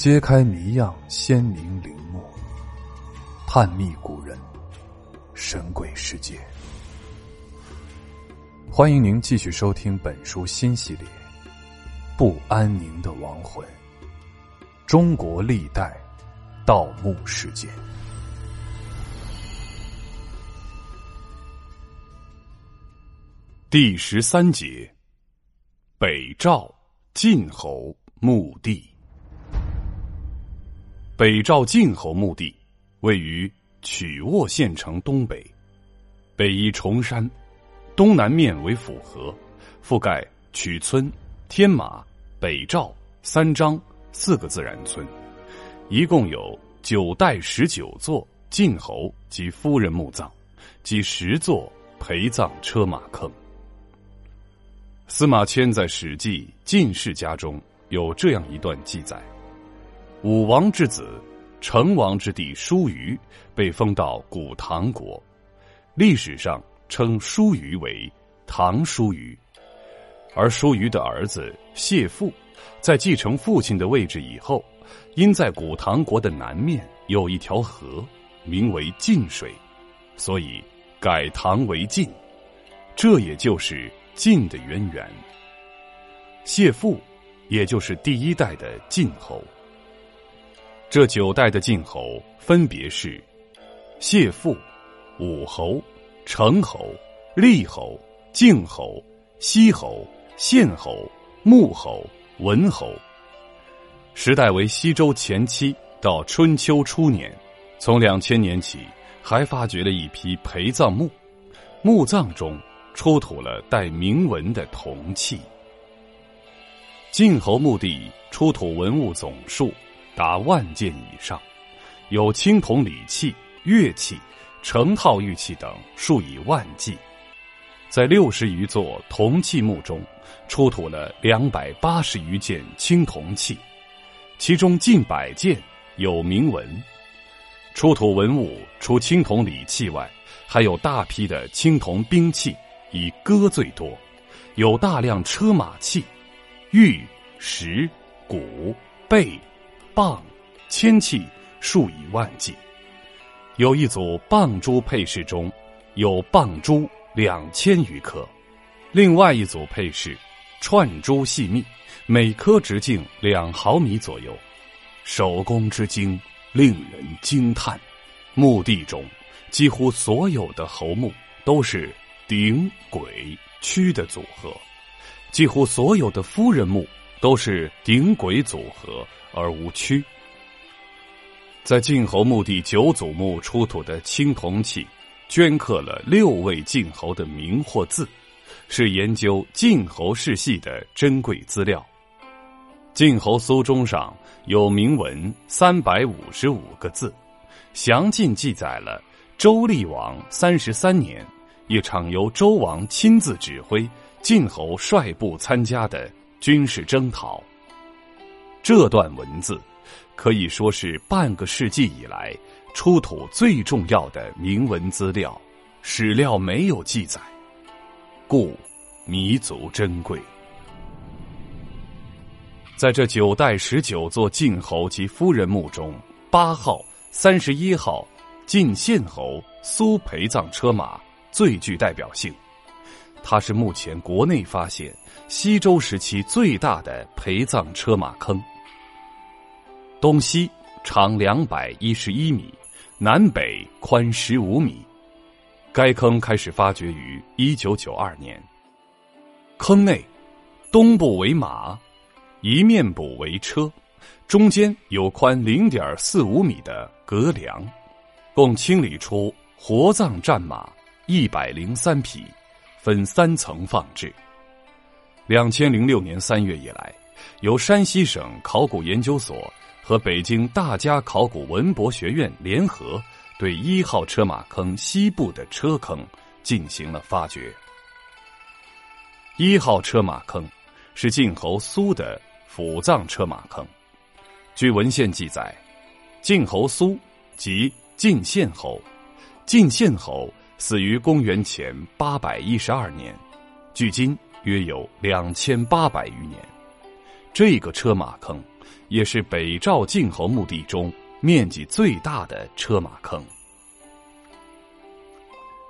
揭开谜样鲜明陵墓，探秘古人，神鬼世界。欢迎您继续收听本书新系列《不安宁的亡魂：中国历代盗墓事件》第十三节：北赵晋侯墓地。北赵晋侯墓地位于曲沃县城东北，北依崇山。东南面为府河，覆盖曲村、天马、北赵、三张四个自然村，一共有九代十九座晋侯及夫人墓葬，及十座陪葬车马坑。司马迁在《史记·晋世家》中有这样一段记载：武王之子，成王之弟叔虞被封到古唐国，历史上。称叔虞为唐叔虞，而叔虞的儿子谢父，在继承父亲的位置以后，因在古唐国的南面有一条河，名为晋水，所以改唐为晋，这也就是晋的渊源。谢父，也就是第一代的晋侯。这九代的晋侯分别是谢父、武侯。成侯、厉侯、晋侯、西侯、献侯、穆侯、文侯。时代为西周前期到春秋初年，从两千年起，还发掘了一批陪葬墓，墓葬中出土了带铭文的铜器。晋侯墓地出土文物总数达万件以上，有青铜礼器、乐器。成套玉器等数以万计，在六十余座铜器墓中，出土了两百八十余件青铜器，其中近百件有铭文。出土文物除青铜礼器外，还有大批的青铜兵器，以戈最多，有大量车马器、玉石鼓贝棒铅器数以万计。有一组棒珠配饰中，有棒珠两千余颗；另外一组配饰，串珠细密，每颗直径两毫米左右，手工之精令人惊叹。墓地中几乎所有的侯墓都是顶鬼曲的组合，几乎所有的夫人墓都是顶鬼组合而无曲。在晋侯墓地九祖墓出土的青铜器，镌刻了六位晋侯的名或字，是研究晋侯世系的珍贵资料。晋侯苏中上有铭文三百五十五个字，详尽记载了周厉王三十三年一场由周王亲自指挥、晋侯率部参加的军事征讨。这段文字。可以说是半个世纪以来出土最重要的铭文资料，史料没有记载，故弥足珍贵。在这九代十九座晋侯及夫人墓中，八号、三十一号晋献侯苏陪葬车马最具代表性，它是目前国内发现西周时期最大的陪葬车马坑。东西长两百一十一米，南北宽十五米。该坑开始发掘于一九九二年。坑内东部为马，一面部为车，中间有宽零点四五米的隔梁，共清理出活葬战马一百零三匹，分三层放置。两千零六年三月以来，由山西省考古研究所。和北京大家考古文博学院联合，对一号车马坑西部的车坑进行了发掘。一号车马坑是晋侯苏的府葬车马坑。据文献记载，晋侯苏即晋献侯，晋献侯死于公元前八百一十二年，距今约有两千八百余年。这个车马坑。也是北赵晋侯墓地中面积最大的车马坑。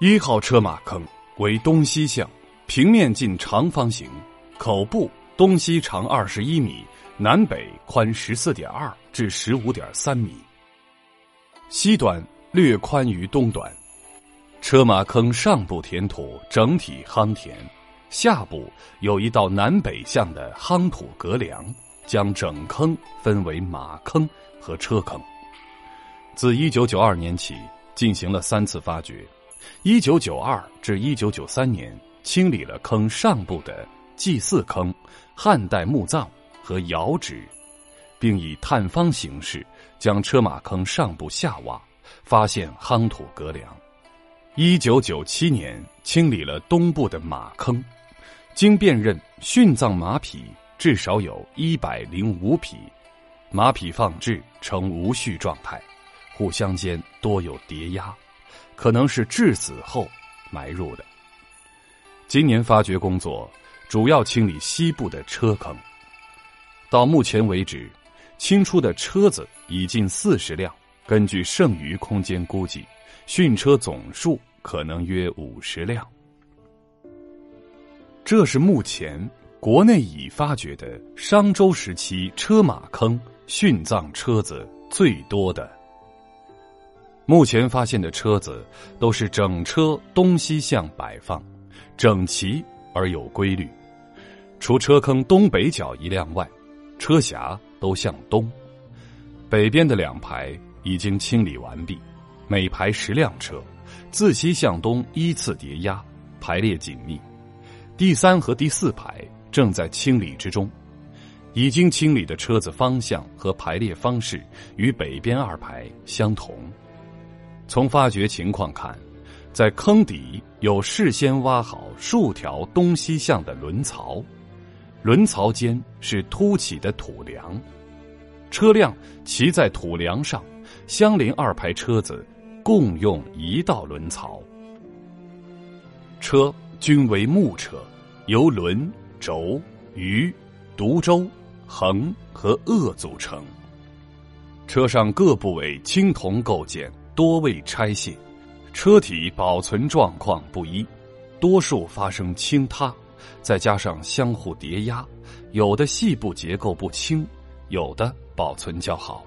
一号车马坑为东西向，平面近长方形，口部东西长二十一米，南北宽十四点二至十五点三米，西端略宽于东端。车马坑上部填土整体夯填，下部有一道南北向的夯土隔梁，将整坑分为马坑和车坑。自一九九二年起，进行了三次发掘。一九九二至一九九三年，清理了坑上部的祭祀坑、汉代墓葬和窑址，并以探方形式将车马坑上部下挖，发现夯土隔梁。一九九七年，清理了东部的马坑，经辨认，殉葬马匹至少有一百零五匹，马匹放置呈无序状态，互相间多有叠压。可能是致死后埋入的。今年发掘工作主要清理西部的车坑。到目前为止，清出的车子已近四十辆。根据剩余空间估计，殉车总数可能约五十辆。这是目前国内已发掘的商周时期车马坑殉葬车子最多的。目前发现的车子都是整车东西向摆放，整齐而有规律。除车坑东北角一辆外，车匣都向东。北边的两排已经清理完毕，每排十辆车，自西向东依次叠压，排列紧密。第三和第四排正在清理之中，已经清理的车子方向和排列方式与北边二排相同。从发掘情况看，在坑底有事先挖好数条东西向的轮槽，轮槽间是凸起的土梁，车辆骑在土梁上，相邻二排车子共用一道轮槽。车均为木车，由轮、轴、鱼、独舟、横和萼组成。车上各部位青铜构件。多未拆卸，车体保存状况不一，多数发生倾塌，再加上相互叠压，有的细部结构不清，有的保存较好。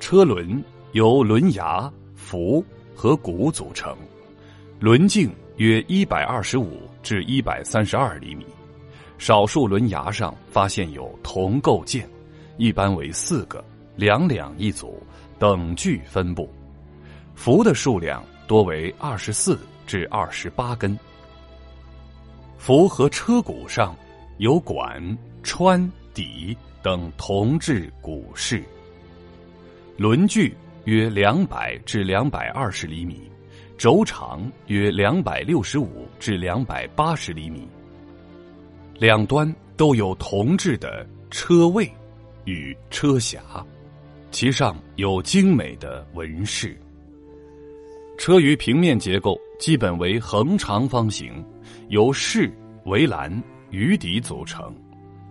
车轮由轮牙、辐和骨组成，轮径约一百二十五至一百三十二厘米，少数轮牙上发现有铜构件，一般为四个，两两一组。等距分布，符的数量多为二十四至二十八根。符和车骨上有管、穿、底等铜制骨饰。轮距约两百至两百二十厘米，轴长约两百六十五至两百八十厘米。两端都有铜制的车位与车匣。其上有精美的纹饰。车舆平面结构基本为横长方形，由饰、围栏、鱼底组成。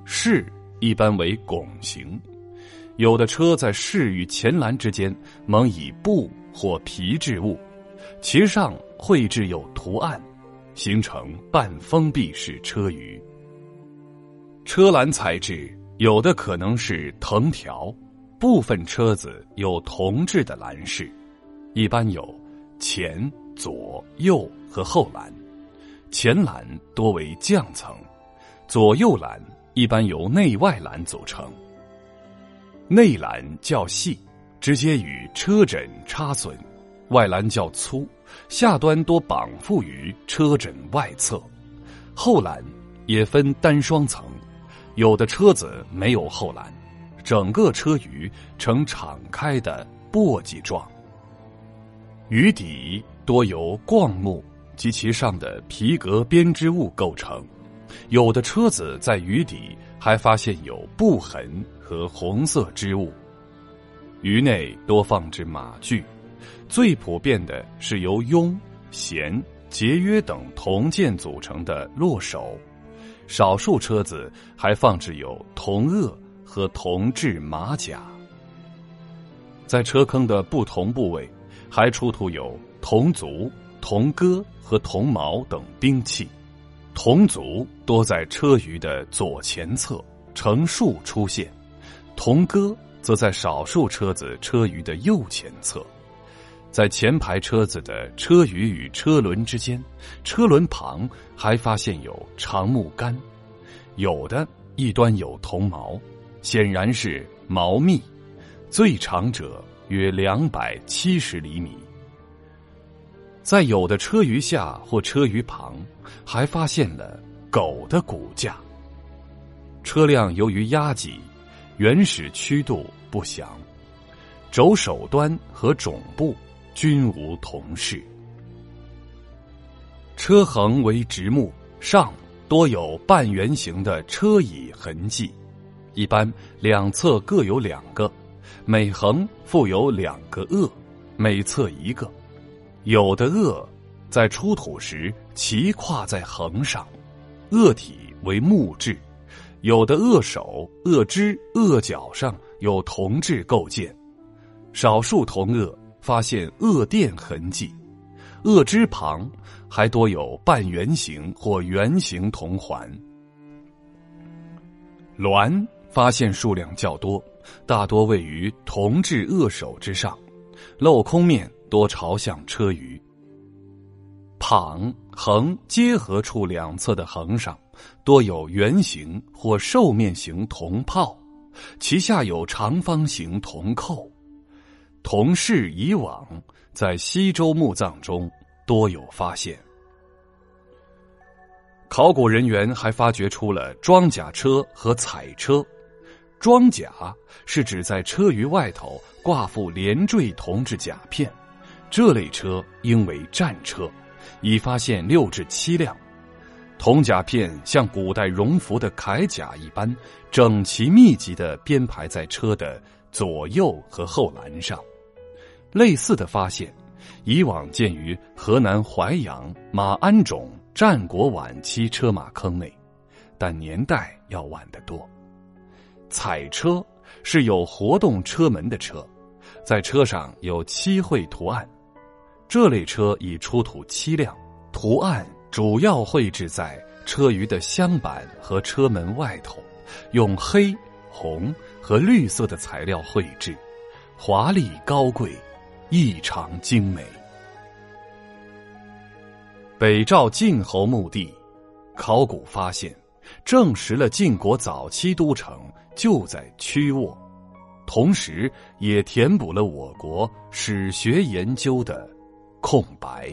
饰一般为拱形，有的车在饰与前栏之间蒙以布或皮质物，其上绘制有图案，形成半封闭式车舆。车栏材质有的可能是藤条。部分车子有铜制的栏饰，一般有前、左、右和后栏。前栏多为降层，左右栏一般由内外栏组成。内栏较细，直接与车枕插损；外栏较粗，下端多绑缚于车枕外侧。后栏也分单双层，有的车子没有后栏。整个车舆呈敞开的簸箕状，舆底多由灌木及其上的皮革编织物构成，有的车子在舆底还发现有布痕和红色织物。舆内多放置马具，最普遍的是由雍、弦、节约等铜件组成的落手，少数车子还放置有铜轭。和铜制马甲。在车坑的不同部位，还出土有铜足、铜戈和铜矛等兵器。铜足多在车舆的左前侧成束出现，铜戈则在少数车子车舆的右前侧。在前排车子的车舆与车轮之间，车轮旁还发现有长木杆，有的一端有铜矛，显然是矛密，最长者。约两百七十厘米。在有的车舆下或车舆旁，还发现了狗的骨架。车辆由于压挤，原始曲度不详，轴首端和总部均无铜饰。车横为直木，上多有半圆形的车椅痕迹，一般两侧各有两个。每横附有两个颚，每侧一个。有的颚在出土时齐跨在横上，颚体为木质；有的颚手、颚肢、颚角上有铜制构件。少数铜颚发现颚垫痕迹，颚肢旁还多有半圆形或圆形铜环。銮发现数量较多。大多位于铜制扼手之上，镂空面多朝向车舆。蚌横结合处两侧的横上，多有圆形或兽面形铜炮，其下有长方形铜扣。同事以往在西周墓葬中多有发现。考古人员还发掘出了装甲车和彩车。装甲是指在车舆外头挂附连缀铜制甲片，这类车应为战车，已发现六至七辆。铜甲片像古代戎服的铠甲一般，整齐密集的编排在车的左右和后栏上。类似的发现，以往见于河南淮阳马鞍冢战国晚期车马坑内，但年代要晚得多。彩车是有活动车门的车，在车上有漆绘图案。这类车已出土七辆，图案主要绘制在车舆的箱板和车门外头，用黑、红和绿色的材料绘制，华丽高贵，异常精美。北赵晋侯墓地，考古发现。证实了晋国早期都城就在曲沃，同时也填补了我国史学研究的空白。